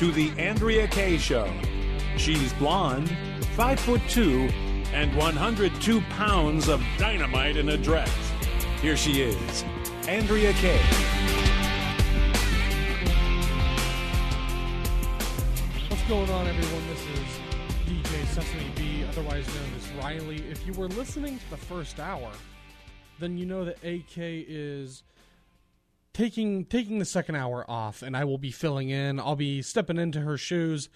to the Andrea Kaye Show. She's blonde, five foot two, and 102 pounds of dynamite in a dress. Here she is, Andrea Kaye. What's going on, everyone? This is DJ Sesame B, otherwise known as Riley. If you were listening to the first hour, then you know that AK is taking taking the second hour off, and I will be filling in. I'll be stepping into her shoes.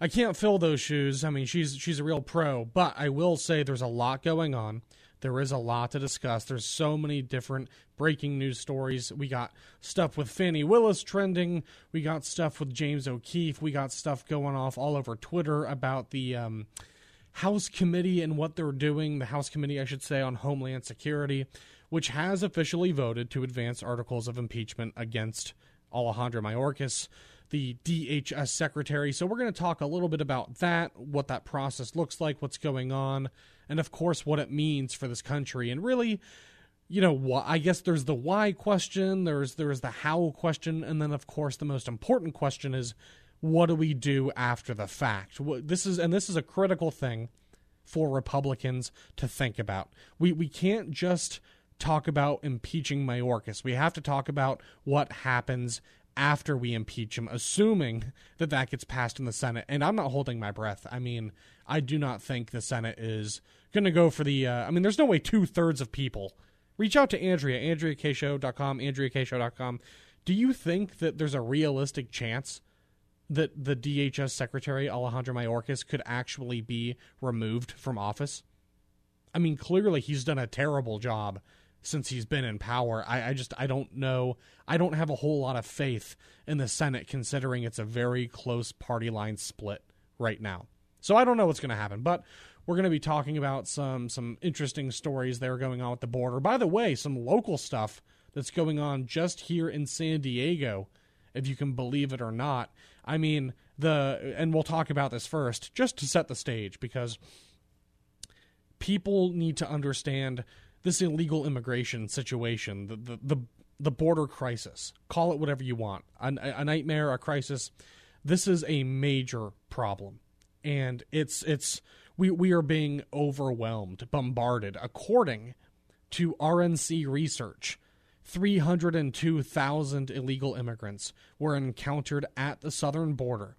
I can't fill those shoes. I mean, she's she's a real pro, but I will say there's a lot going on. There is a lot to discuss. There's so many different breaking news stories. We got stuff with Fani Willis trending. We got stuff with James O'Keefe. We got stuff going off all over Twitter about the um, House Committee and what they're doing. The House Committee, I should say, on Homeland Security, which has officially voted to advance articles of impeachment against Alejandro Mayorkas the DHS secretary. So, we're going to talk a little bit about that, what that process looks like, what's going on, and of course, what it means for this country. And really, you know, I guess there's the why question, there's there's the how question, and then of course the most important question is what do we do after the fact? This is and this is a critical thing for Republicans to think about. We we can't just talk about impeaching Mayorkas. We have to talk about what happens after we impeach him, assuming that that gets passed in the Senate. And I'm not holding my breath. I mean, I do not think the Senate is going to go for the. Uh, I mean, there's no way two thirds of people. Reach out to Andrea, AndreaKShow.com, AndreaKShow.com. Do you think that there's a realistic chance that the DHS Secretary, Alejandro Mayorkas, could actually be removed from office? I mean, clearly he's done a terrible job since he's been in power. I, I, just I don't know. I don't have a whole lot of faith in the Senate considering it's a very close party line split right now. So I don't know what's going to happen, but we're going to be talking about some some interesting stories that are going on at the border. By the way, some local stuff that's going on just here in San Diego, if you can believe it or not. I mean, the and we'll talk about this first just to set the stage because people need to understand this illegal immigration situation, the the the, the border crisis, call it whatever you want, a, a nightmare, a crisis. This is a major problem, and it's it's we we are being overwhelmed, bombarded. According to RNC research, 302,000 illegal immigrants were encountered at the southern border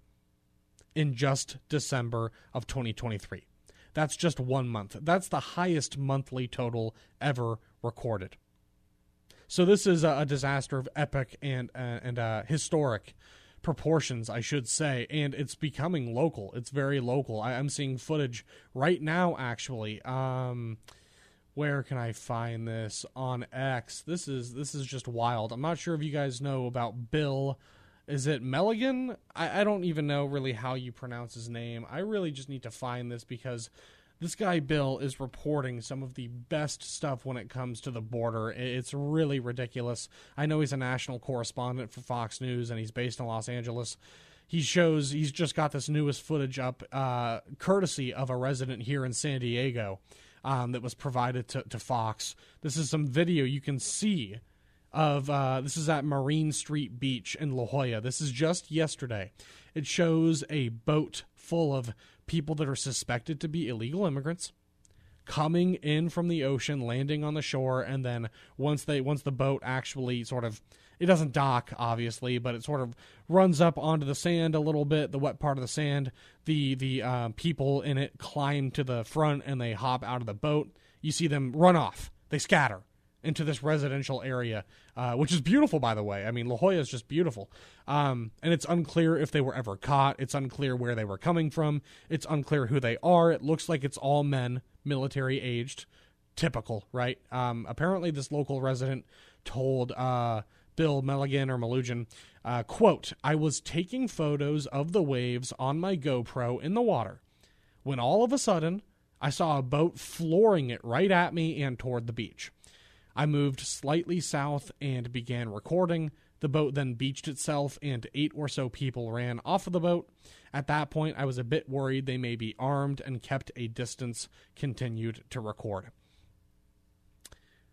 in just December of 2023. That's just one month. That's the highest monthly total ever recorded. So this is a, disaster of epic and uh, and uh, historic proportions, I should say, and it's becoming local. It's very local. I, am seeing footage right now, actually. Um, where can I find this on X? This is this is just wild. I'm not sure if you guys know about Bill is it Melligan? I, I don't even know really how you pronounce his name. I really just need to find this because this guy Bill is reporting some of the best stuff when it comes to the border. It's really ridiculous. I know he's a national correspondent for Fox News and he's based in Los Angeles. He shows he's just got this newest footage up, uh, courtesy of a resident here in San Diego, um, that was provided to, to Fox. This is some video you can see of uh, this is at Marine Street Beach in La Jolla. This is just yesterday. It shows a boat full of people that are suspected to be illegal immigrants coming in from the ocean, landing on the shore, and then once they once the boat actually sort of it doesn't dock obviously, but it sort of runs up onto the sand a little bit, the wet part of the sand. The the uh, people in it climb to the front and they hop out of the boat. You see them run off. They scatter into this residential area, uh, which is beautiful, by the way. I mean, La Jolla is just beautiful. Um, and it's unclear if they were ever caught. It's unclear where they were coming from. It's unclear who they are. It looks like it's all men, military aged. Typical, right? Um, apparently, this local resident told uh, Bill Milligan or Melugin, uh, quote, I was taking photos of the waves on my GoPro in the water when all of a sudden I saw a boat flooring it right at me and toward the beach. I moved slightly south and began recording. The boat then beached itself, and eight or so people ran off of the boat. At that point, I was a bit worried they may be armed and kept a distance, continued to record.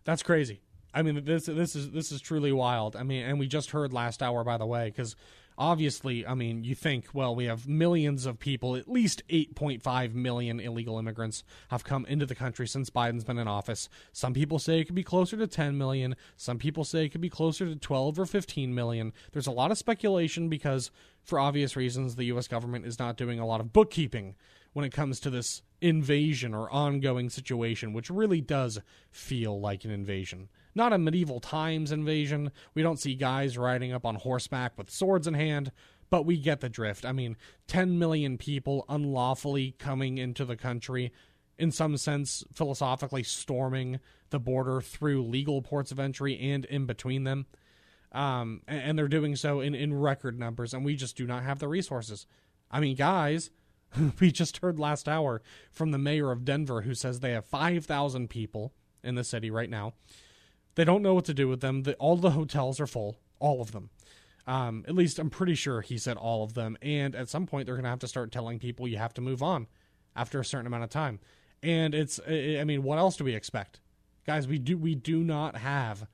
That's crazy. I mean, this this is this is truly wild. I mean, and we just heard last hour, by the way, because obviously, I mean, you think, well, we have millions of people, at least 8.5 million illegal immigrants have come into the country since Biden's been in office. Some people say it could be closer to 10 million. Some people say it could be closer to 12 or 15 million. There's a lot of speculation because, for obvious reasons, the U.S. government is not doing a lot of bookkeeping when it comes to this invasion or ongoing situation, which really does feel like an invasion not a medieval times invasion. We don't see guys riding up on horseback with swords in hand, but we get the drift. I mean, 10 million people unlawfully coming into the country, in some sense, philosophically storming the border through legal ports of entry and in between them. Um, and, they're doing so in, in record numbers, and we just do not have the resources. I mean, guys, we just heard last hour from the mayor of Denver who says they have 5,000 people in the city right now. They don't know what to do with them. The, all the hotels are full, all of them. Um, at least I'm pretty sure he said all of them. And at some point, they're going to have to start telling people you have to move on after a certain amount of time. And it's, I mean, what else do we expect, guys? We do we do not have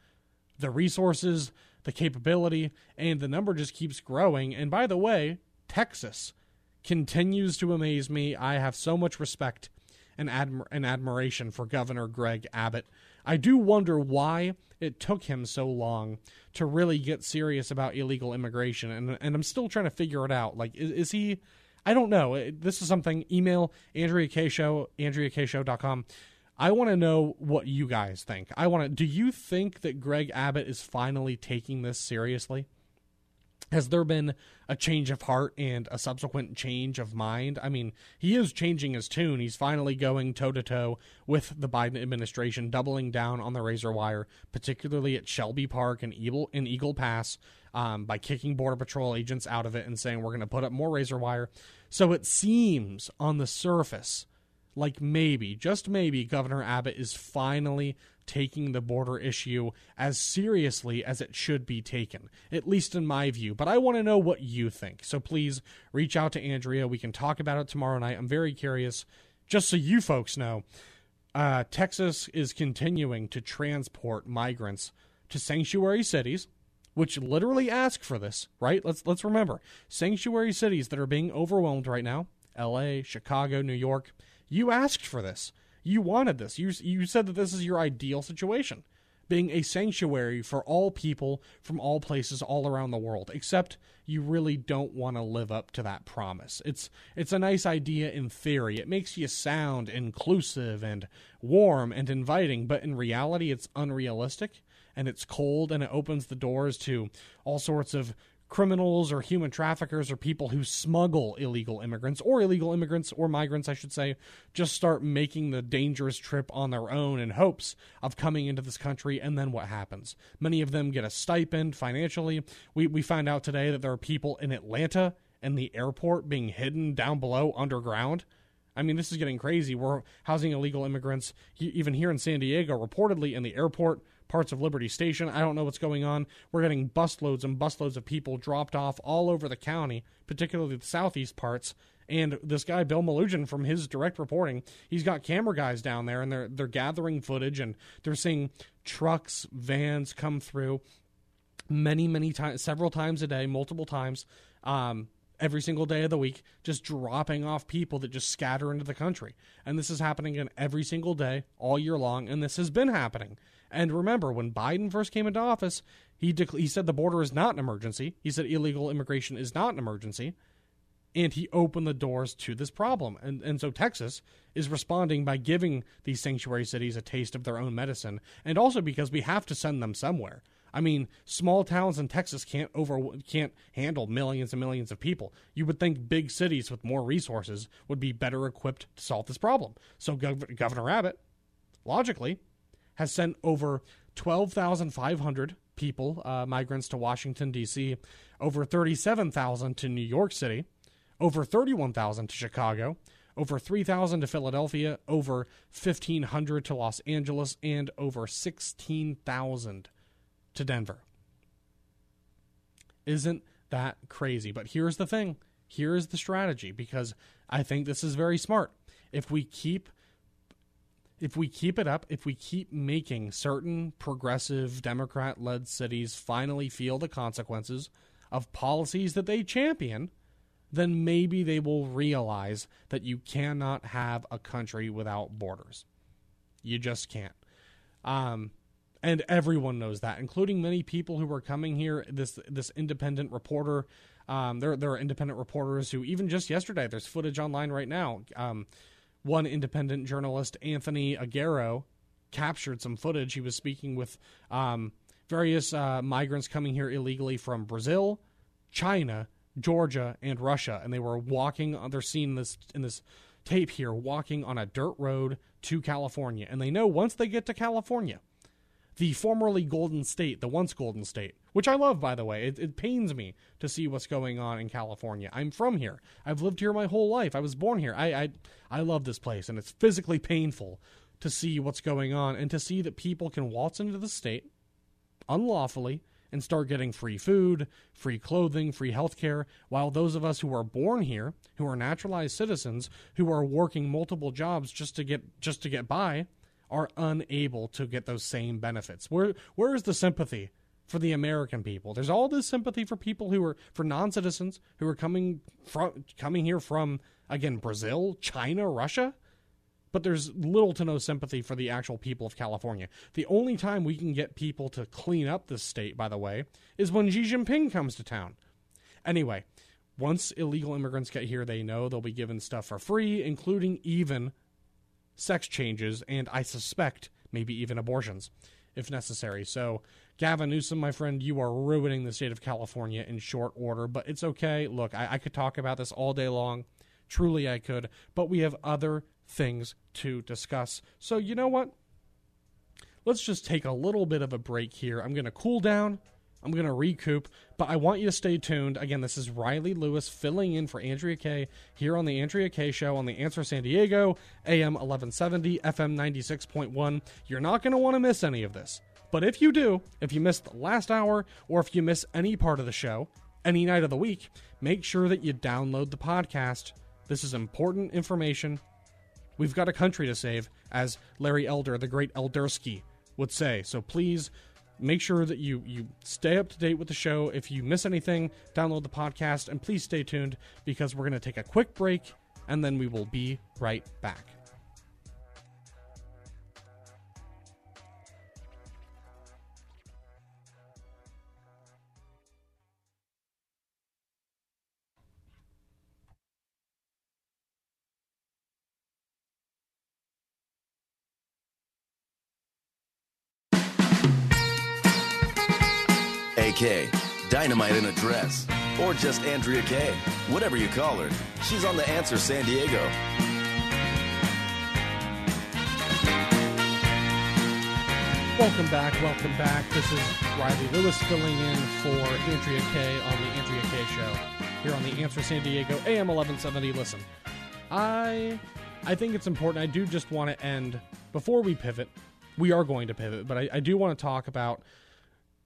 the resources, the capability, and the number just keeps growing. And by the way, Texas continues to amaze me. I have so much respect and, admir- and admiration for Governor Greg Abbott. I do wonder why it took him so long to really get serious about illegal immigration, and and I'm still trying to figure it out. Like, is, is he? I don't know. This is something. Email Andrea Kaye Show, AndreaKShow.com. I want to know what you guys think. I want to. Do you think that Greg Abbott is finally taking this seriously? Has there been a change of heart and a subsequent change of mind? I mean, he is changing his tune. He's finally going toe to toe with the Biden administration, doubling down on the razor wire, particularly at Shelby Park and Eagle, in Eagle Pass, um, by kicking Border Patrol agents out of it and saying, we're going to put up more razor wire. So it seems on the surface like maybe, just maybe, Governor Abbott is finally taking the border issue as seriously as it should be taken, at least in my view. But I want to know what you think. So please reach out to Andrea. We can talk about it tomorrow night. I'm very curious, just so you folks know. Uh, Texas is continuing to transport migrants to sanctuary cities, which literally ask for this, right? Let's let's remember sanctuary cities that are being overwhelmed right now: L.A., Chicago, New York. You asked for this. You wanted this. You you said that this is your ideal situation, being a sanctuary for all people from all places all around the world. Except you really don't want to live up to that promise. It's it's a nice idea in theory. It makes you sound inclusive and warm and inviting, but in reality it's unrealistic and it's cold and it opens the doors to all sorts of criminals or human traffickers or people who smuggle illegal immigrants or illegal immigrants or migrants, I should say, just start making the dangerous trip on their own in hopes of coming into this country. And then what happens? Many of them get a stipend financially. We, we find out today that there are people in Atlanta and the airport being hidden down below underground. I mean, this is getting crazy. We're housing illegal immigrants, even here in San Diego, reportedly in the airport parts of Liberty Station. I don't know what's going on. We're getting busloads and busloads of people dropped off all over the county, particularly the southeast parts. And this guy Bill Melugin, from his direct reporting, he's got camera guys down there, and they're they're gathering footage, and they're seeing trucks, vans come through many, many times, several times a day, multiple times, um, every single day of the week, just dropping off people that just scatter into the country. And this is happening in every single day, all year long, and this has been happening. And remember, when Biden first came into office, he he said the border is not an emergency. He said illegal immigration is not an emergency. and he opened the doors to this problem. And and so Texas is responding by giving these sanctuary cities a taste of their own medicine, and also because we have to send them somewhere. I mean, small towns in Texas can't over can't handle millions and millions of people. You would think big cities with more resources would be better equipped to solve this problem. So Gov- Governor Abbott, logically, has sent over 12,500 people, uh, migrants to Washington, D.C., over 37,000 to New York City, over 31,000 to Chicago, over 3,000 to Philadelphia, over 1,500 to Los Angeles, and over 16,000 to Denver. Isn't that crazy? But here's the thing here is the strategy because I think this is very smart. If we keep if we keep it up, if we keep making certain progressive Democrat led cities finally feel the consequences of policies that they champion, then maybe they will realize that you cannot have a country without borders. You just can't. Um, and everyone knows that, including many people who are coming here. This this independent reporter, um, there there are independent reporters who even just yesterday. There's footage online right now. Um, one independent journalist, Anthony Aguero, captured some footage. He was speaking with um, various uh, migrants coming here illegally from Brazil, China, Georgia, and Russia, and they were walking. They're seen this in this tape here, walking on a dirt road to California, and they know once they get to California, the formerly Golden State, the once Golden State, which I love, by the way. It, it, pains me to see what's going on in California. I'm from here. I've lived here my whole life. I was born here. I, I, I love this place, and it's physically painful to see what's going on and to see that people can waltz into the state unlawfully and start getting free food, free clothing, free health care, while those of us who are born here, who are naturalized citizens, who are working multiple jobs just to get just to get by, are unable to get those same benefits. Where where is the sympathy for the American people? There's all this sympathy for people who are for non-citizens who are coming from coming here from again Brazil, China, Russia. But there's little to no sympathy for the actual people of California. The only time we can get people to clean up this state, by the way, is when Xi Jinping comes to town. Anyway, once illegal immigrants get here, they know they'll be given stuff for free, including even sex changes, and I suspect maybe even abortions if necessary. So, Gavin Newsom, my friend, you are ruining the state of California in short order, but it's okay. Look, I, I could talk about this all day long. Truly, I could, but we have other things to discuss. So, you know what? Let's just take a little bit of a break here. I'm going to cool down. I'm going to recoup, but I want you to stay tuned. Again, this is Riley Lewis filling in for Andrea Kaye here on the Andrea Kaye Show on the Answer San Diego, AM 1170, FM 96.1. You're not going to want to miss any of this. But if you do, if you missed the last hour, or if you miss any part of the show, any night of the week, make sure that you download the podcast. This is important information. We've got a country to save, as Larry Elder, the great Eldersky, would say. So please make sure that you you stay up to date with the show. If you miss anything, download the podcast and please stay tuned because we're going to take a quick break and then we will be right back. Dynamite in a Dress, or just Andrea Kaye. Whatever you call her, she's on The Answer San Diego. Welcome back, welcome back. This is Riley Lewis filling in for Andrea Kaye on the Andrea Kaye Show here on the Answer San Diego AM 1170. Listen, I I think it's important. I do just want to end before we pivot. We are going to pivot, but I, I do want to talk about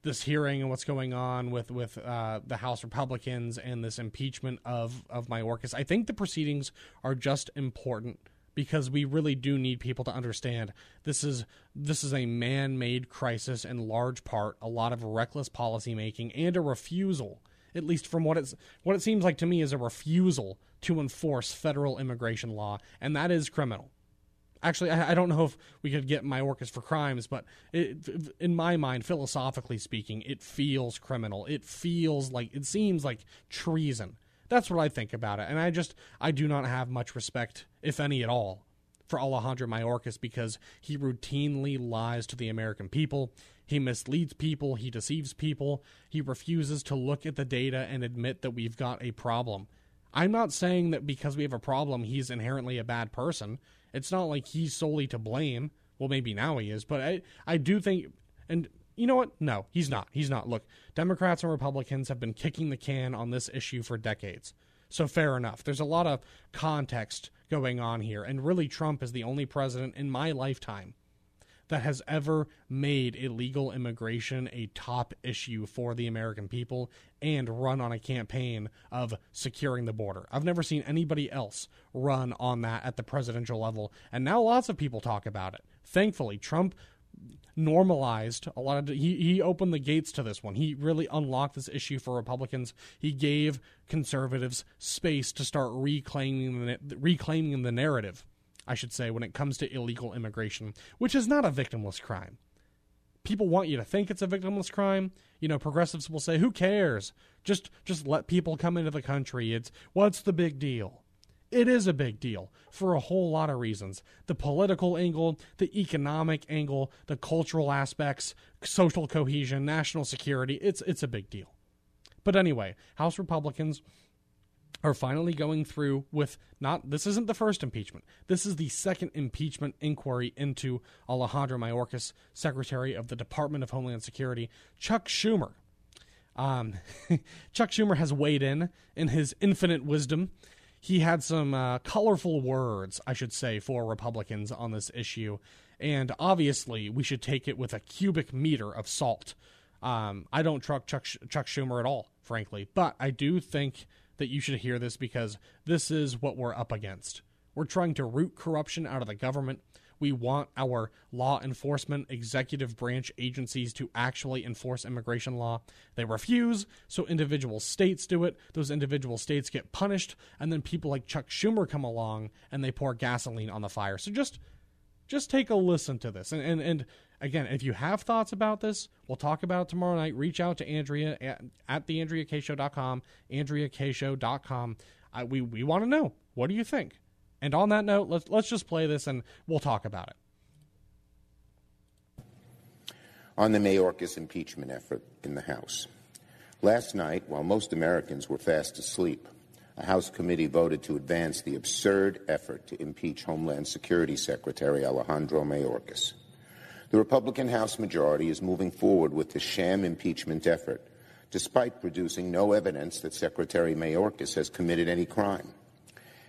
this hearing and what's going on with with uh, the House Republicans and this impeachment of of Mayorkas. I think the proceedings are just important because we really do need people to understand this is this is a man-made crisis in large part, a lot of reckless policymaking and a refusal, at least from what it's what it seems like to me is a refusal to enforce federal immigration law, and that is criminal actually I, I, don't know if we could get Mayorkas for crimes, but it, in my mind, philosophically speaking, it feels criminal. It feels like it seems like treason That's what I think about it. And I just I do not have much respect, if any at all, for Alejandro Mayorkas because he routinely lies to the American people. He misleads people, he deceives people, he refuses to look at the data and admit that we've got a problem. I'm not saying that because we have a problem, he's inherently a bad person. It's not like he's solely to blame. Well, maybe now he is, but I, I do think, and you know what? No, he's not. He's not. Look, Democrats and Republicans have been kicking the can on this issue for decades. So fair enough. There's a lot of context going on here, and really, Trump is the only president in my lifetime that has ever made illegal immigration a top issue for the American people and run on a campaign of securing the border. I've never seen anybody else run on that at the presidential level, and now lots of people talk about it. Thankfully, Trump normalized a lot of he, he opened the gates to this one he really unlocked this issue for republicans he gave conservatives space to start reclaiming the, reclaiming the narrative I should say, when it comes to illegal immigration, which is not a victimless crime. People want you to think it's a victimless crime. You know, progressives will say, "Who cares? Just just let people come into the country. It's what's the big deal?" It is a big deal for a whole lot of reasons. The political angle, the economic angle, the cultural aspects, social cohesion, national security. It's it's a big deal. But anyway, House Republicans are finally going through with not this isn't the first impeachment. This is the second impeachment inquiry into Alejandro Mayorkas, Secretary of the Department of Homeland Security, Chuck Schumer. Um, Chuck Schumer has weighed in in his infinite wisdom. He had some uh, colorful words, I should say, for Republicans on this issue, and obviously we should take it with a cubic meter of salt. Um, I don't truck Chuck, Chuck Schumer at all, frankly, but I do think that you should hear this because this is what we're up against. We're trying to root corruption out of the government. We want our law enforcement executive branch agencies to actually enforce immigration law. They refuse, so individual states do it. Those individual states get punished, and then people like Chuck Schumer come along and they pour gasoline on the fire. So just just take a listen to this. And and, and again, if you have thoughts about this, we'll talk about it tomorrow night. Reach out to Andrea at, at theandreakshow.com, andreakshow.com. I, we we want to know what do you think. And on that note, let's let's just play this and we'll talk about it. On the Mayorkas impeachment effort in the House. Last night, while most Americans were fast asleep, a House committee voted to advance the absurd effort to impeach Homeland Security Secretary Alejandro Mayorkas. The Republican House majority is moving forward with the sham impeachment effort, despite producing no evidence that Secretary Mayorkas has committed any crime.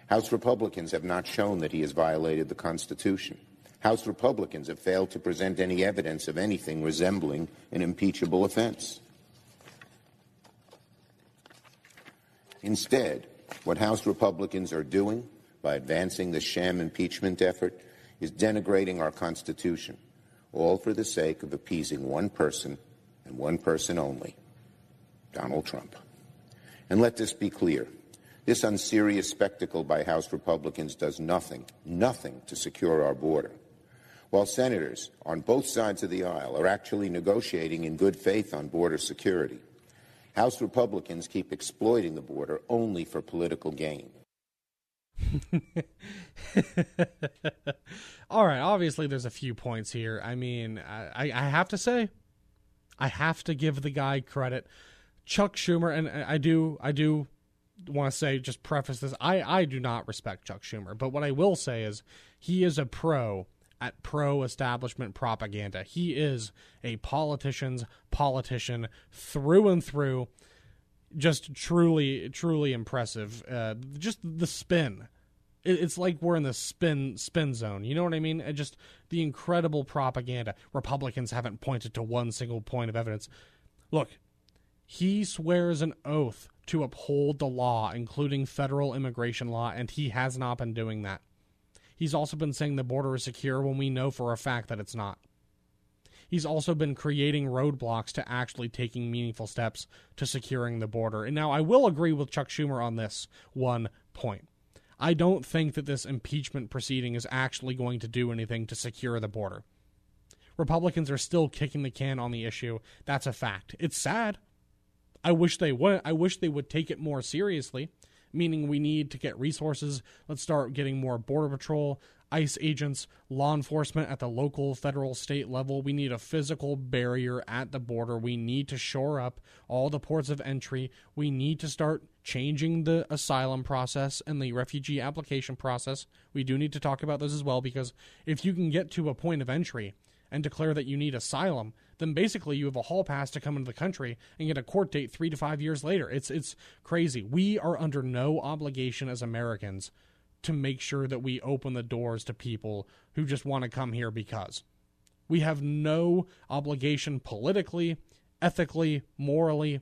House Republicans have not shown that he has violated the Constitution. House Republicans have failed to present any evidence of anything resembling an impeachable offense. Instead, what House Republicans are doing by advancing the sham impeachment effort is denigrating our Constitution, all for the sake of appeasing one person and one person only Donald Trump. And let this be clear this unserious spectacle by House Republicans does nothing, nothing to secure our border. While senators on both sides of the aisle are actually negotiating in good faith on border security, House Republicans keep exploiting the border only for political gain. All right, obviously there's a few points here. I mean, I, I have to say, I have to give the guy credit. Chuck Schumer, and I do, I do want to say, just preface this. I, I do not respect Chuck Schumer, but what I will say is he is a pro at pro establishment propaganda. He is a politician's politician through and through. Just truly, truly impressive. Uh, just the spin. It's like we're in the spin spin zone. You know what I mean? just the incredible propaganda. Republicans haven't pointed to one single point of evidence. Look, he swears an oath to uphold the law, including federal immigration law, and he has not been doing that. He's also been saying the border is secure when we know for a fact that it's not. He's also been creating roadblocks to actually taking meaningful steps to securing the border. And now I will agree with Chuck Schumer on this one point. I don't think that this impeachment proceeding is actually going to do anything to secure the border. Republicans are still kicking the can on the issue. That's a fact. It's sad. I wish they would. I wish they would take it more seriously. meaning we need to get resources. Let's start getting more Border Patrol, ICE agents, law enforcement at the local, federal, state level. We need a physical barrier at the border. We need to shore up all the ports of entry. We need to start changing the asylum process and the refugee application process. We do need to talk about those as well because if you can get to a point of entry and declare that you need asylum, then basically you have a hall pass to come into the country and get a court date 3 to 5 years later. It's it's crazy. We are under no obligation as Americans to make sure that we open the doors to people who just want to come here because. We have no obligation politically, ethically, morally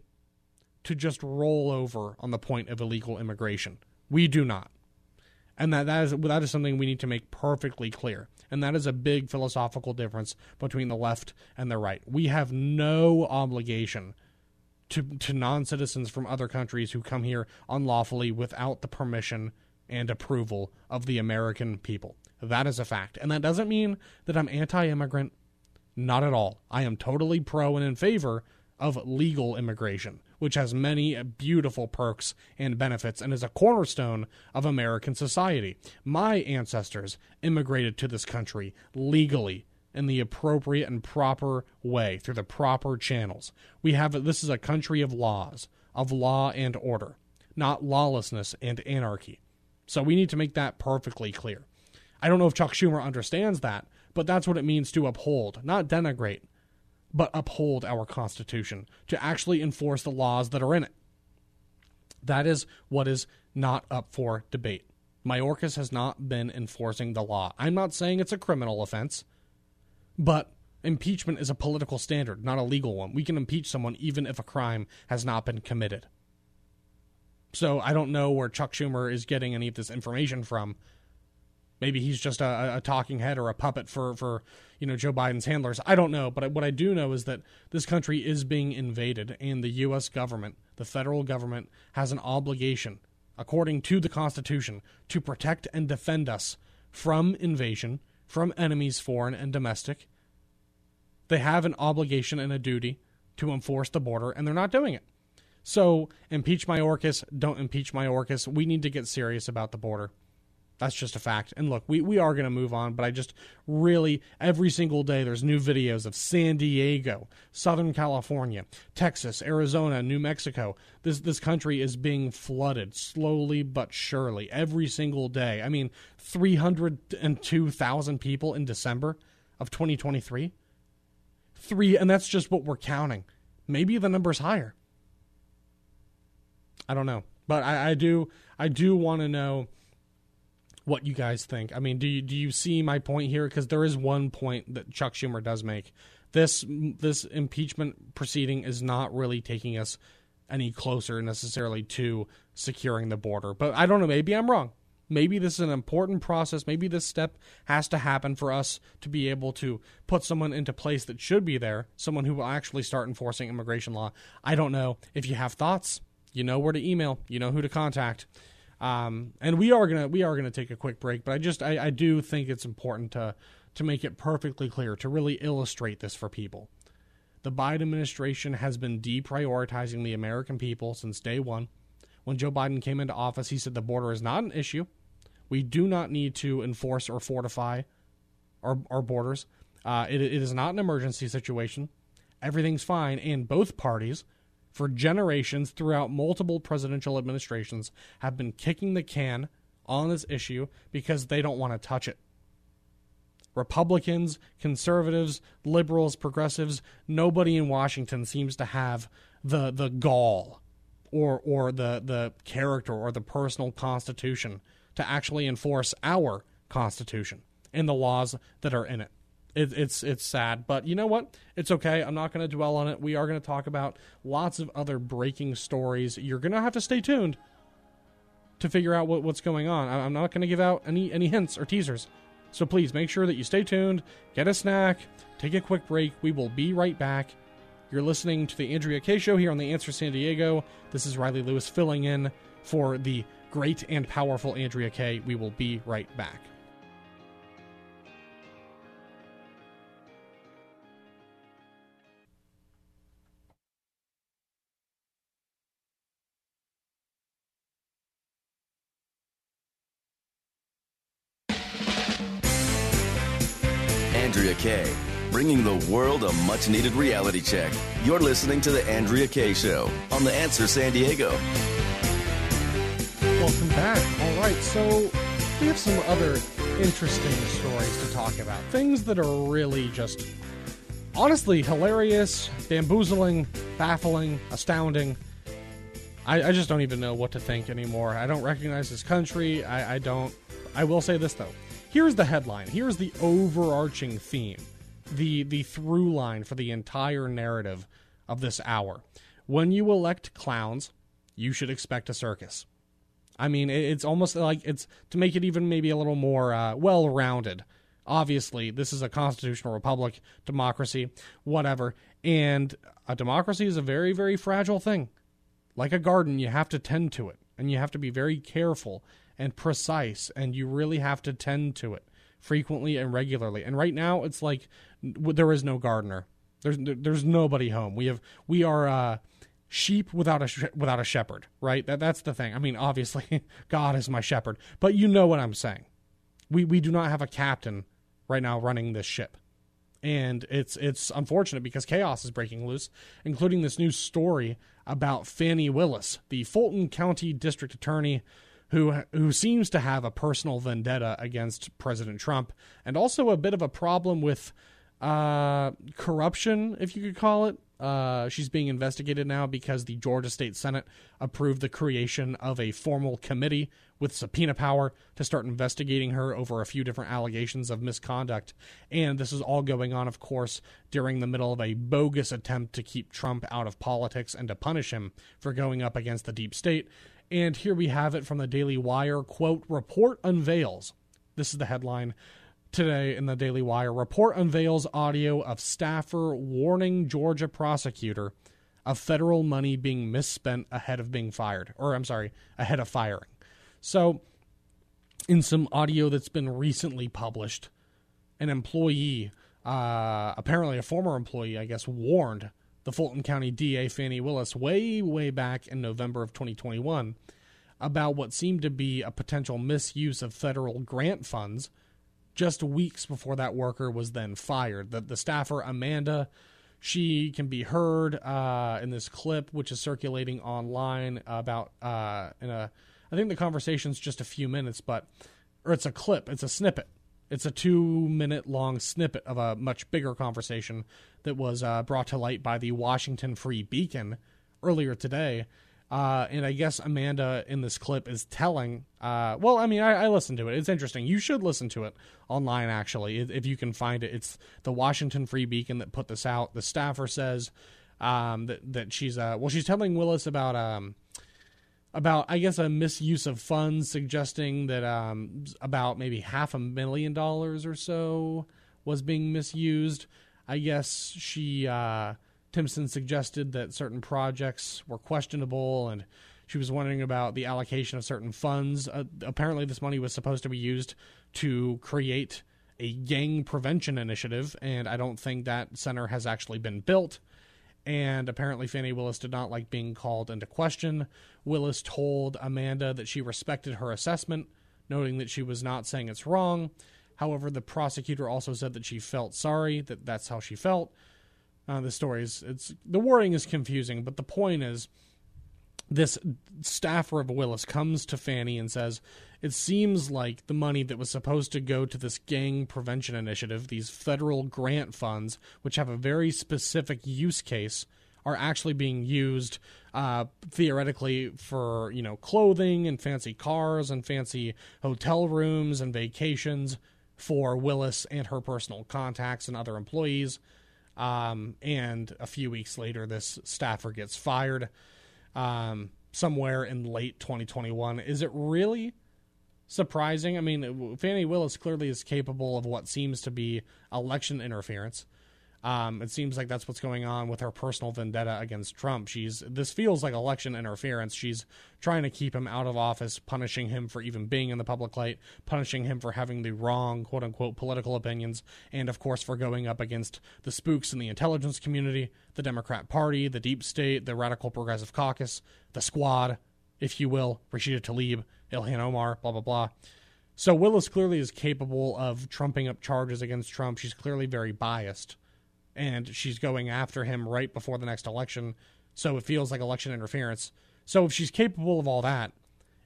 to just roll over on the point of illegal immigration. We do not. And that, that is that is something we need to make perfectly clear. And that is a big philosophical difference between the left and the right. We have no obligation to to non-citizens from other countries who come here unlawfully without the permission and approval of the American people. That is a fact. And that doesn't mean that I'm anti immigrant. Not at all. I am totally pro and in favor of legal immigration, which has many beautiful perks and benefits and is a cornerstone of American society. My ancestors immigrated to this country legally in the appropriate and proper way through the proper channels. We have this is a country of laws, of law and order, not lawlessness and anarchy. So we need to make that perfectly clear. I don't know if Chuck Schumer understands that, but that's what it means to uphold, not denigrate, but uphold our Constitution, to actually enforce the laws that are in it. That is what is not up for debate. Mayorkas has not been enforcing the law. I'm not saying it's a criminal offense, but impeachment is a political standard, not a legal one. We can impeach someone even if a crime has not been committed. So I don't know where Chuck Schumer is getting any of this information from. Maybe he's just a, a, talking head or a puppet for, for you know Joe Biden's handlers. I don't know, but what I do know is that this country is being invaded, and the U.S. government, the federal government, has an obligation, according to the Constitution, to protect and defend us from invasion, from enemies, foreign and domestic. They have an obligation and a duty to enforce the border, and they're not doing it. So impeach my Mayorkas, don't impeach my Mayorkas. We need to get serious about the border. That's just a fact. And look, we, we are going to move on, but I just really, every single day, there's new videos of San Diego, Southern California, Texas, Arizona, New Mexico. This, this country is being flooded slowly but surely every single day. I mean, 302,000 people in December of 2023. Three, and that's just what we're counting. Maybe the number's higher. I don't know, but I, I do I do want to know what you guys think. I mean, do you do you see my point here? Because there is one point that Chuck Schumer does make. This this impeachment proceeding is not really taking us any closer necessarily to securing the border. But I don't know. Maybe I'm wrong. Maybe this is an important process. Maybe this step has to happen for us to be able to put someone into place that should be there, someone who will actually start enforcing immigration law. I don't know. If you have thoughts, you know where to email. You know who to contact. Um, and we are gonna we are gonna take a quick break, but I just I, I do think it's important to to make it perfectly clear to really illustrate this for people. The Biden administration has been deprioritizing the American people since day one. When Joe Biden came into office, he said the border is not an issue. We do not need to enforce or fortify our, our borders. Uh, it, it is not an emergency situation. Everything's fine, and both parties for generations throughout multiple presidential administrations have been kicking the can on this issue because they don't want to touch it. Republicans, conservatives, liberals, progressives, nobody in Washington seems to have the the gall or or the the character or the personal constitution to actually enforce our constitution and the laws that are in it. It, it's it's sad, but you know what? It's okay. I'm not going to dwell on it. We are going to talk about lots of other breaking stories. You're going to have to stay tuned to figure out what, what's going on. I'm not going to give out any any hints or teasers. So please make sure that you stay tuned, get a snack, take a quick break. We will be right back. You're listening to the Andrea Kaye Show here on the Answer San Diego. This is Riley Lewis filling in for the great and powerful Andrea Kaye. We will be right back. Andrea Kaye, bringing the world a much needed reality check. You're listening to The Andrea Kaye Show on The Answer San Diego. Welcome back. All right, so we have some other interesting stories to talk about. Things that are really just honestly hilarious, bamboozling, baffling, astounding. I, I just don't even know what to think anymore. I don't recognize this country. I, I don't. I will say this though. Here's the headline. Here's the overarching theme, the the through line for the entire narrative of this hour. When you elect clowns, you should expect a circus. I mean, it's almost like it's to make it even maybe a little more uh, well rounded. Obviously, this is a constitutional republic, democracy, whatever. And a democracy is a very, very fragile thing. Like a garden, you have to tend to it, and you have to be very careful and precise, and you really have to tend to it frequently and regularly. And right now, it's like there is no gardener. There's there's nobody home. We have we are uh, sheep without a without a shepherd, right? That that's the thing. I mean, obviously, God is my shepherd, but you know what I'm saying. We we do not have a captain right now running this ship. And it's it's unfortunate because chaos is breaking loose, including this new story about Fani Willis, the Fulton County District Attorney who who seems to have a personal vendetta against President Trump and also a bit of a problem with uh, corruption, if you could call it. Uh, she's being investigated now because the Georgia State Senate approved the creation of a formal committee with subpoena power to start investigating her over a few different allegations of misconduct. And this is all going on, of course, during the middle of a bogus attempt to keep Trump out of politics and to punish him for going up against the deep state. And here we have it from the Daily Wire quote, report unveils. This is the headline today in the Daily Wire. Report unveils audio of staffer warning Georgia prosecutor of federal money being misspent ahead of being fired, or I'm sorry, ahead of firing. So, in some audio that's been recently published, an employee, uh, apparently a former employee, I guess, warned the Fulton County DA Fani Willis way, way back in November of 2021 about what seemed to be a potential misuse of federal grant funds just weeks before that worker was then fired. The, the staffer, Amanda, she can be heard uh, in this clip, which is circulating online about uh, in a. I think the conversation's just a few minutes, but or it's a clip, it's a snippet. It's a two minute long snippet of a much bigger conversation that was uh, brought to light by the Washington Free Beacon earlier today. Uh, and I guess Amanda in this clip is telling. Uh, well, I mean, I, I, listened to it. It's interesting. You should listen to it online, actually, if you can find it. It's the Washington Free Beacon that put this out. The staffer says um, that that she's uh, well, she's telling Willis about um, about I guess a misuse of funds, suggesting that um, about maybe half a million dollars or so was being misused. I guess she uh, Timpson suggested that certain projects were questionable and she was wondering about the allocation of certain funds. Uh, apparently, this money was supposed to be used to create a gang prevention initiative, and I don't think that center has actually been built. And apparently, Fani Willis did not like being called into question. Willis told Amanda that she respected her assessment, noting that she was not saying it's wrong. However, the prosecutor also said that she felt sorry, that that's how she felt, uh, the story is it's the wording is confusing, but the point is this staffer of Willis comes to Fani and says, It seems like the money that was supposed to go to this gang prevention initiative, these federal grant funds, which have a very specific use case, are actually being used uh, theoretically for, you know, clothing and fancy cars and fancy hotel rooms and vacations for Willis and her personal contacts and other employees. Um, and a few weeks later, this staffer gets fired um, somewhere in late 2021. Is it really surprising? I mean, Fani Willis clearly is capable of what seems to be election interference. Um, it seems like that's what's going on with her personal vendetta against Trump. She's this feels like election interference. She's trying to keep him out of office, punishing him for even being in the public light, punishing him for having the wrong quote unquote political opinions, and of course for going up against the spooks in the intelligence community, the Democrat Party, the deep state, the radical progressive caucus, the squad, if you will, Rashida Tlaib, Ilhan Omar, blah blah blah. So Willis clearly is capable of trumping up charges against Trump. She's clearly very biased, and she's going after him right before the next election. So it feels like election interference. So if she's capable of all that,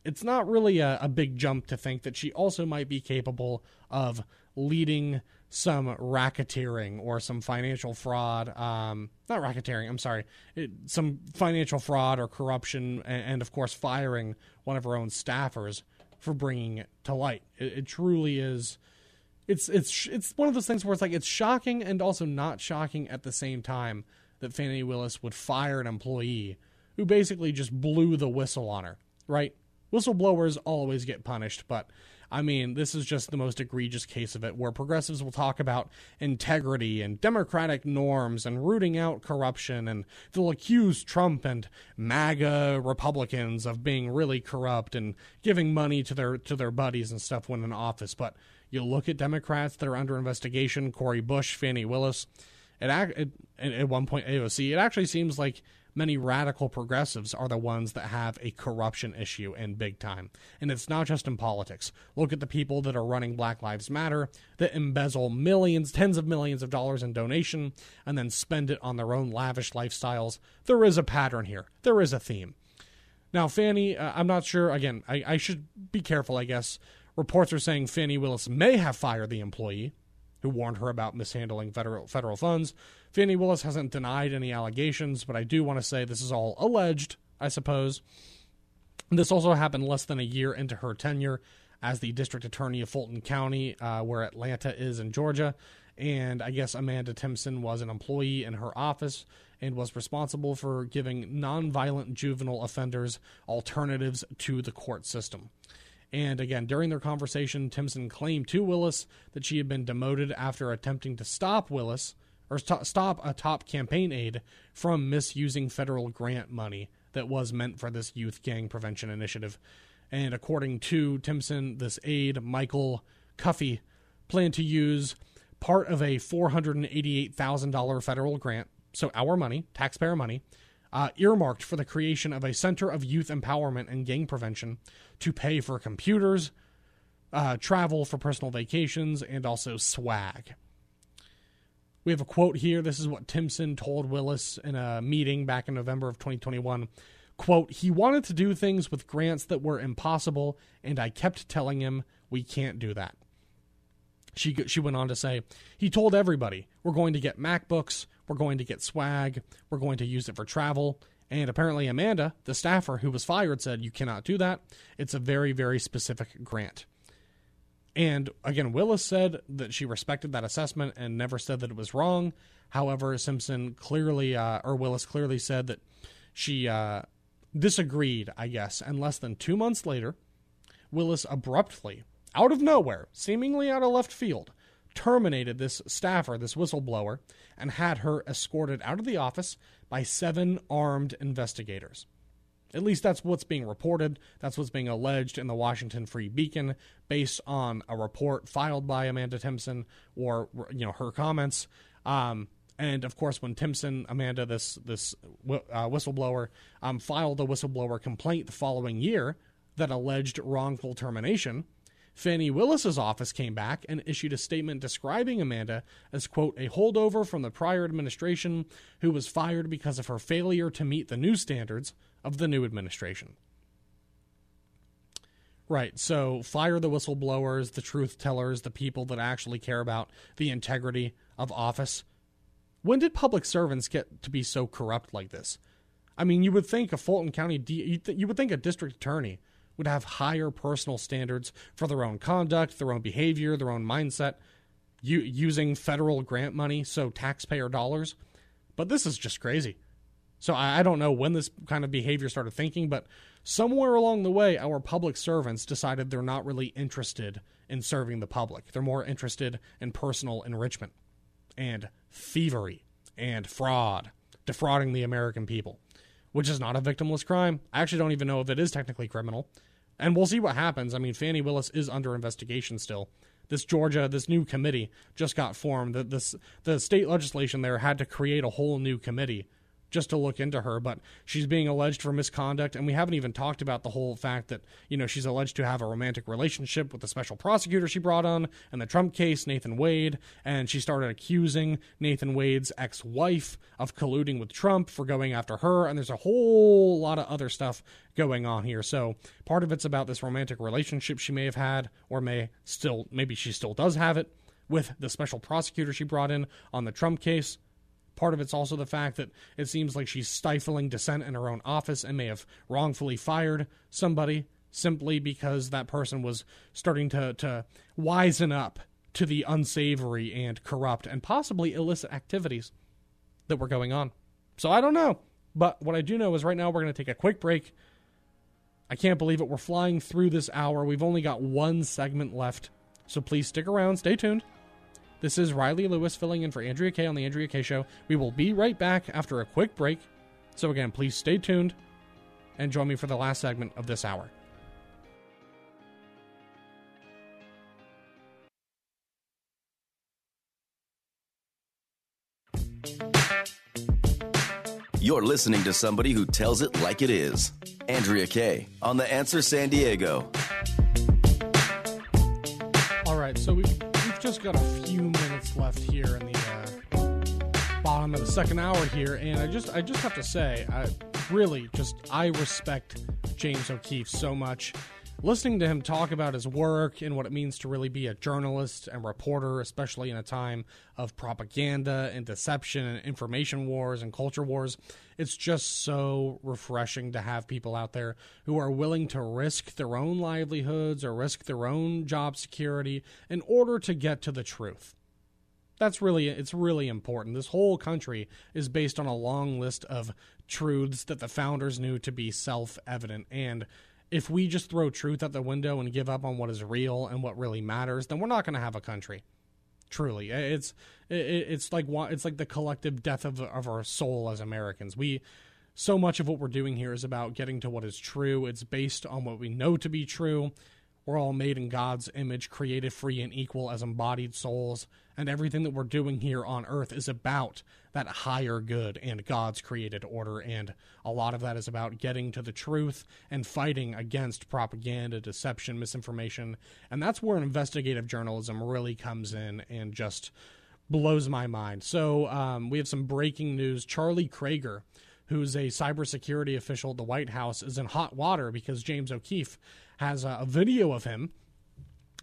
it's not really a, a big jump to think that she also might be capable of leading some racketeering or some financial fraud. Um, not racketeering, I'm sorry, it, some financial fraud or corruption, and, and, of course, firing one of her own staffers for bringing it to light. It, it truly is. It's it's it's one of those things where it's like it's shocking and also not shocking at the same time that Fani Willis would fire an employee who basically just blew the whistle on her, right? Whistleblowers always get punished, but I mean, this is just the most egregious case of it, where progressives will talk about integrity and democratic norms and rooting out corruption, and they'll accuse Trump and MAGA Republicans of being really corrupt and giving money to their to their buddies and stuff when in office. But you look at Democrats that are under investigation, Cori Bush, Fani Willis. It, it, at one point AOC, it actually seems like many radical progressives are the ones that have a corruption issue in big time. And it's not just in politics. Look at the people that are running Black Lives Matter that embezzle millions, tens of millions of dollars in donation and then spend it on their own lavish lifestyles. There is a pattern here, there is a theme. Now, Fani, uh, I'm not sure. Again, I, I should be careful, I guess. Reports are saying Fani Willis may have fired the employee who warned her about mishandling federal federal funds. Fani Willis hasn't denied any allegations, but I do want to say this is all alleged, I suppose. This also happened less than a year into her tenure as the district attorney of Fulton County, uh, where Atlanta is in Georgia. And I guess Amanda Timpson was an employee in her office and was responsible for giving nonviolent juvenile offenders alternatives to the court system. And again, during their conversation, Timpson claimed to Willis that she had been demoted after attempting to stop Willis or st- stop a top campaign aide from misusing federal grant money that was meant for this youth gang prevention initiative. And according to Timpson, this aide, Michael Cuffee, planned to use part of a $488,000 federal grant, so our money, taxpayer money, uh, earmarked for the creation of a Center of Youth Empowerment and Gang Prevention to pay for computers, uh, travel for personal vacations, and also swag. We have a quote here. This is what Timpson told Willis in a meeting back in November of 2021. Quote, he wanted to do things with grants that were impossible, and I kept telling him we can't do that. She, she went on to say, he told everybody, we're going to get MacBooks, we're going to get swag, we're going to use it for travel. And apparently, Amanda, the staffer who was fired, said, You cannot do that. It's a very, very specific grant. And again, Willis said that she respected that assessment and never said that it was wrong. However, Simpson clearly, uh, or Willis clearly said that she uh, disagreed, I guess. And less than two months later, Willis abruptly, out of nowhere, seemingly out of left field, terminated this staffer, this whistleblower, and had her escorted out of the office by seven armed investigators. At least that's what's being reported. That's what's being alleged in the Washington Free Beacon, based on a report filed by Amanda Timpson or you know her comments. Um, and of course, when Timpson, Amanda, this this uh, whistleblower, um, filed a whistleblower complaint the following year that alleged wrongful termination, Fani Willis's office came back and issued a statement describing Amanda as, quote, a holdover from the prior administration who was fired because of her failure to meet the new standards of the new administration. Right, so fire the whistleblowers, the truth tellers, the people that actually care about the integrity of office. When did public servants get to be so corrupt like this? I mean, you would think a Fulton County, D- you would think a district attorney would have higher personal standards for their own conduct, their own behavior, their own mindset, u- using federal grant money, so taxpayer dollars. But this is just crazy. So I, I don't know when this kind of behavior started thinking, but somewhere along the way, our public servants decided they're not really interested in serving the public. They're more interested in personal enrichment and thievery and fraud, defrauding the American people which is not a victimless crime. I actually don't even know if it is technically criminal. And we'll see what happens. I mean, Fani Willis is under investigation still. This Georgia, this new committee just got formed. The, this, the state legislation there had to create a whole new committee just to look into her, but she's being alleged for misconduct, and we haven't even talked about the whole fact that, you know, she's alleged to have a romantic relationship with the special prosecutor she brought on in the Trump case, Nathan Wade, and she started accusing Nathan Wade's ex wife of colluding with Trump for going after her, and there's a whole lot of other stuff going on here. So part of it's about this romantic relationship she may have had, or may still, maybe she still does have it, with the special prosecutor she brought in on the Trump case. Part of it's also the fact that it seems like she's stifling dissent in her own office and may have wrongfully fired somebody simply because that person was starting to, to wisen up to the unsavory and corrupt and possibly illicit activities that were going on. So I don't know. But what I do know is right now we're going to take a quick break. I can't believe it. We're flying through this hour. We've only got one segment left. So please stick around. Stay tuned. This is Riley Lewis filling in for Andrea Kaye on The Andrea Kaye Show. We will be right back after a quick break. So, again, please stay tuned and join me for the last segment of this hour. You're listening to somebody who tells it like it is. Andrea Kaye on The Answer San Diego. All right, so we just got a few minutes left here in the uh, bottom of the second hour here, and I just I just have to say, I really just I respect James O'Keefe so much. Listening to him talk about his work and what it means to really be a journalist and reporter, especially in a time of propaganda and deception and information wars and culture wars, it's just so refreshing to have people out there who are willing to risk their own livelihoods or risk their own job security in order to get to the truth. That's really it's really important. This whole country is based on a long list of truths that the founders knew to be self-evident and if we just throw truth out the window and give up on what is real and what really matters, then we're not going to have a country. Truly, it's it's like it's like the collective death of of our soul as Americans. We so much of what we're doing here is about getting to what is true. It's based on what we know to be true, we're all made in God's image, created free and equal as embodied souls, and everything that we're doing here on earth is about that higher good and God's created order. And a lot of that is about getting to the truth and fighting against propaganda, deception, misinformation. And that's where investigative journalism really comes in and just blows my mind. So um, we have some breaking news. Charlie Kraiger who's a cybersecurity official at the White House, is in hot water because James O'Keefe has a, a video of him,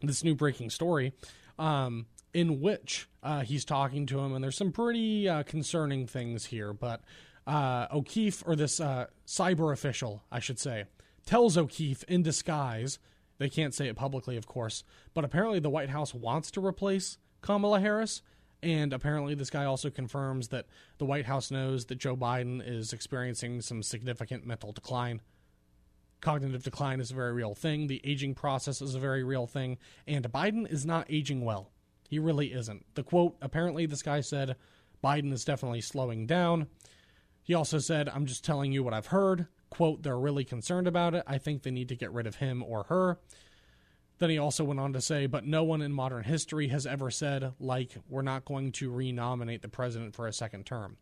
this new breaking story, um, in which uh, he's talking to him, and there's some pretty uh, concerning things here. But uh, O'Keefe, or this uh, cyber official, I should say, tells O'Keefe in disguise, they can't say it publicly, of course, but apparently the White House wants to replace Kamala Harris. And apparently, this guy also confirms that the White House knows that Joe Biden is experiencing some significant mental decline cognitive decline is a very real thing. The aging process is a very real thing. And Biden is not aging well. He really isn't. The quote apparently, this guy said, Biden is definitely slowing down. He also said, I'm just telling you what I've heard. Quote, they're really concerned about it. I think they need to get rid of him or her. Then he also went on to say, but no one in modern history has ever said, like, we're not going to renominate the president for a second term.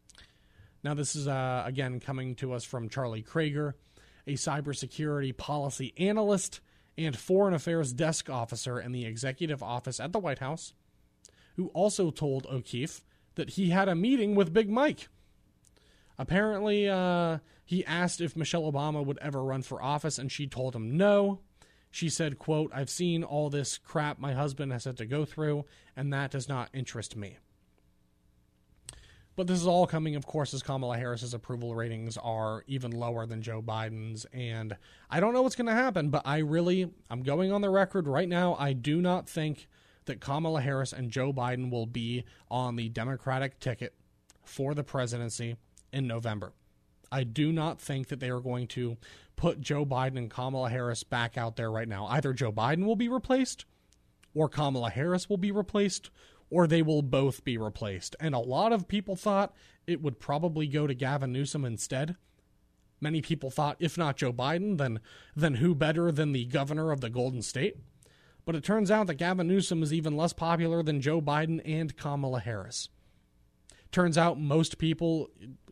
Now, this is, uh, again, coming to us from Charlie Kraiger a cybersecurity policy analyst and foreign affairs desk officer in the executive office at the White House, who also told O'Keefe that he had a meeting with Big Mike. Apparently, uh, he asked if Michelle Obama would ever run for office, and she told him no. She said, quote, I've seen all this crap my husband has had to go through, and that does not interest me. But this is all coming, of course, as Kamala Harris's approval ratings are even lower than Joe Biden's. And I don't know what's going to happen, but I really, I'm going on the record right now. I do not think that Kamala Harris and Joe Biden will be on the Democratic ticket for the presidency in November. I do not think that they are going to put Joe Biden and Kamala Harris back out there right now. Either Joe Biden will be replaced or Kamala Harris will be replaced or they will both be replaced. And a lot of people thought it would probably go to Gavin Newsom instead. Many people thought, if not Joe Biden, then, then who better than the governor of the Golden State? But it turns out that Gavin Newsom is even less popular than Joe Biden and Kamala Harris. Turns out most people,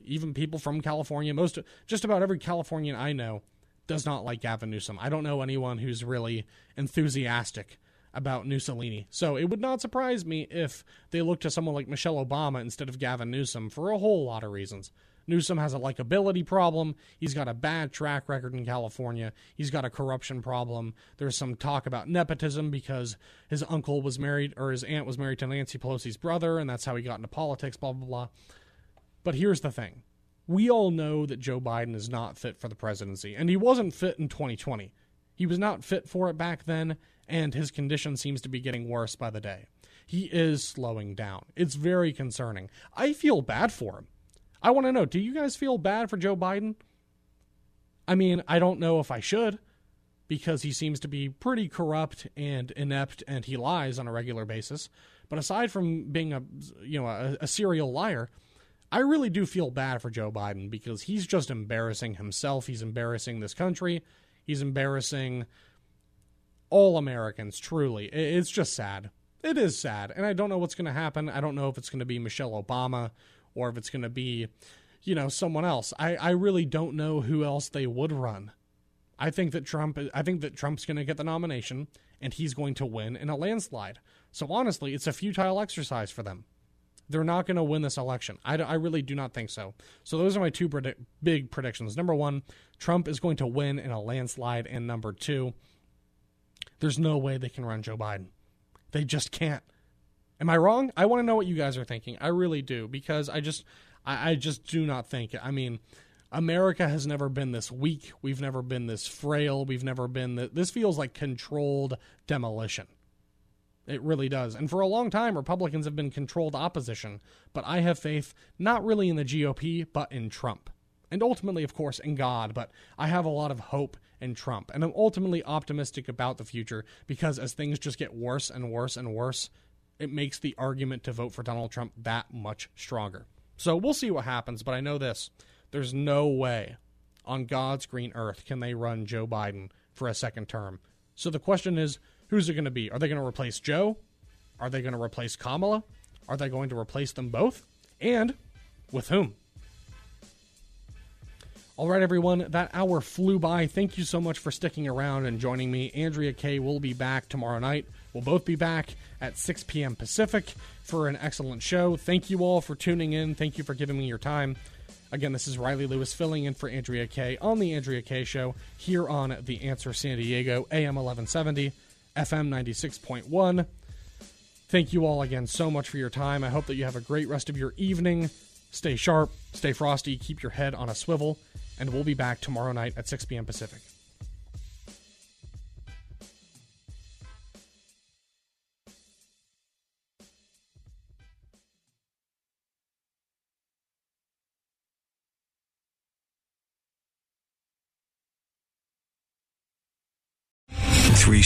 even people from California, most just about every Californian I know does not like Gavin Newsom. I don't know anyone who's really enthusiastic about Mussolini. So it would not surprise me if they look to someone like Michelle Obama instead of Gavin Newsom for a whole lot of reasons. Newsom has a likability problem. He's got a bad track record in California. He's got a corruption problem. There's some talk about nepotism because his uncle was married or his aunt was married to Nancy Pelosi's brother, and that's how he got into politics, blah, blah, blah. But here's the thing we all know that Joe Biden is not fit for the presidency, and he wasn't fit in 2020. He was not fit for it back then, and his condition seems to be getting worse by the day. He is slowing down. It's very concerning. I feel bad for him. I want to know do you guys feel bad for Joe Biden? I mean, I don't know if I should because he seems to be pretty corrupt and inept and he lies on a regular basis. But aside from being a you know a, a serial liar, I really do feel bad for Joe Biden because he's just embarrassing himself. He's embarrassing this country. He's embarrassing all Americans, truly. It's just sad. It is sad. And I don't know what's going to happen. I don't know if it's going to be Michelle Obama or if it's going to be, you know, someone else. I, I really don't know who else they would run. I think that Trump I think that Trump's going to get the nomination and he's going to win in a landslide. So honestly, it's a futile exercise for them. They're not going to win this election. I, I really do not think so. So those are my two predi- big predictions. Number one, Trump is going to win in a landslide. And number two, there's no way they can run Joe Biden. They just can't. Am I wrong? I want to know what you guys are thinking. I really do because I just I, I just do not think it. I mean, America has never been this weak. We've never been this frail. We've never been that. This feels like controlled demolition. It really does. And for a long time, Republicans have been controlled opposition. But I have faith not really in the GOP, but in Trump. And ultimately, of course, in God. But I have a lot of hope in Trump. And I'm ultimately optimistic about the future because as things just get worse and worse and worse, it makes the argument to vote for Donald Trump that much stronger. So we'll see what happens. But I know this there's no way on God's green earth can they run Joe Biden for a second term. So the question is Who's it going to be? Are they going to replace Joe? Are they going to replace Kamala? Are they going to replace them both? And with whom? All right, everyone, that hour flew by. Thank you so much for sticking around and joining me. Andrea Kaye will be back tomorrow night. We'll both be back at 6 p.m. Pacific for an excellent show. Thank you all for tuning in. Thank you for giving me your time. Again, this is Riley Lewis filling in for Andrea Kaye on The Andrea Kaye Show here on The Answer San Diego, AM 1170. FM 96.1. Thank you all again so much for your time. I hope that you have a great rest of your evening. Stay sharp, stay frosty, keep your head on a swivel, and we'll be back tomorrow night at 6 p.m. Pacific.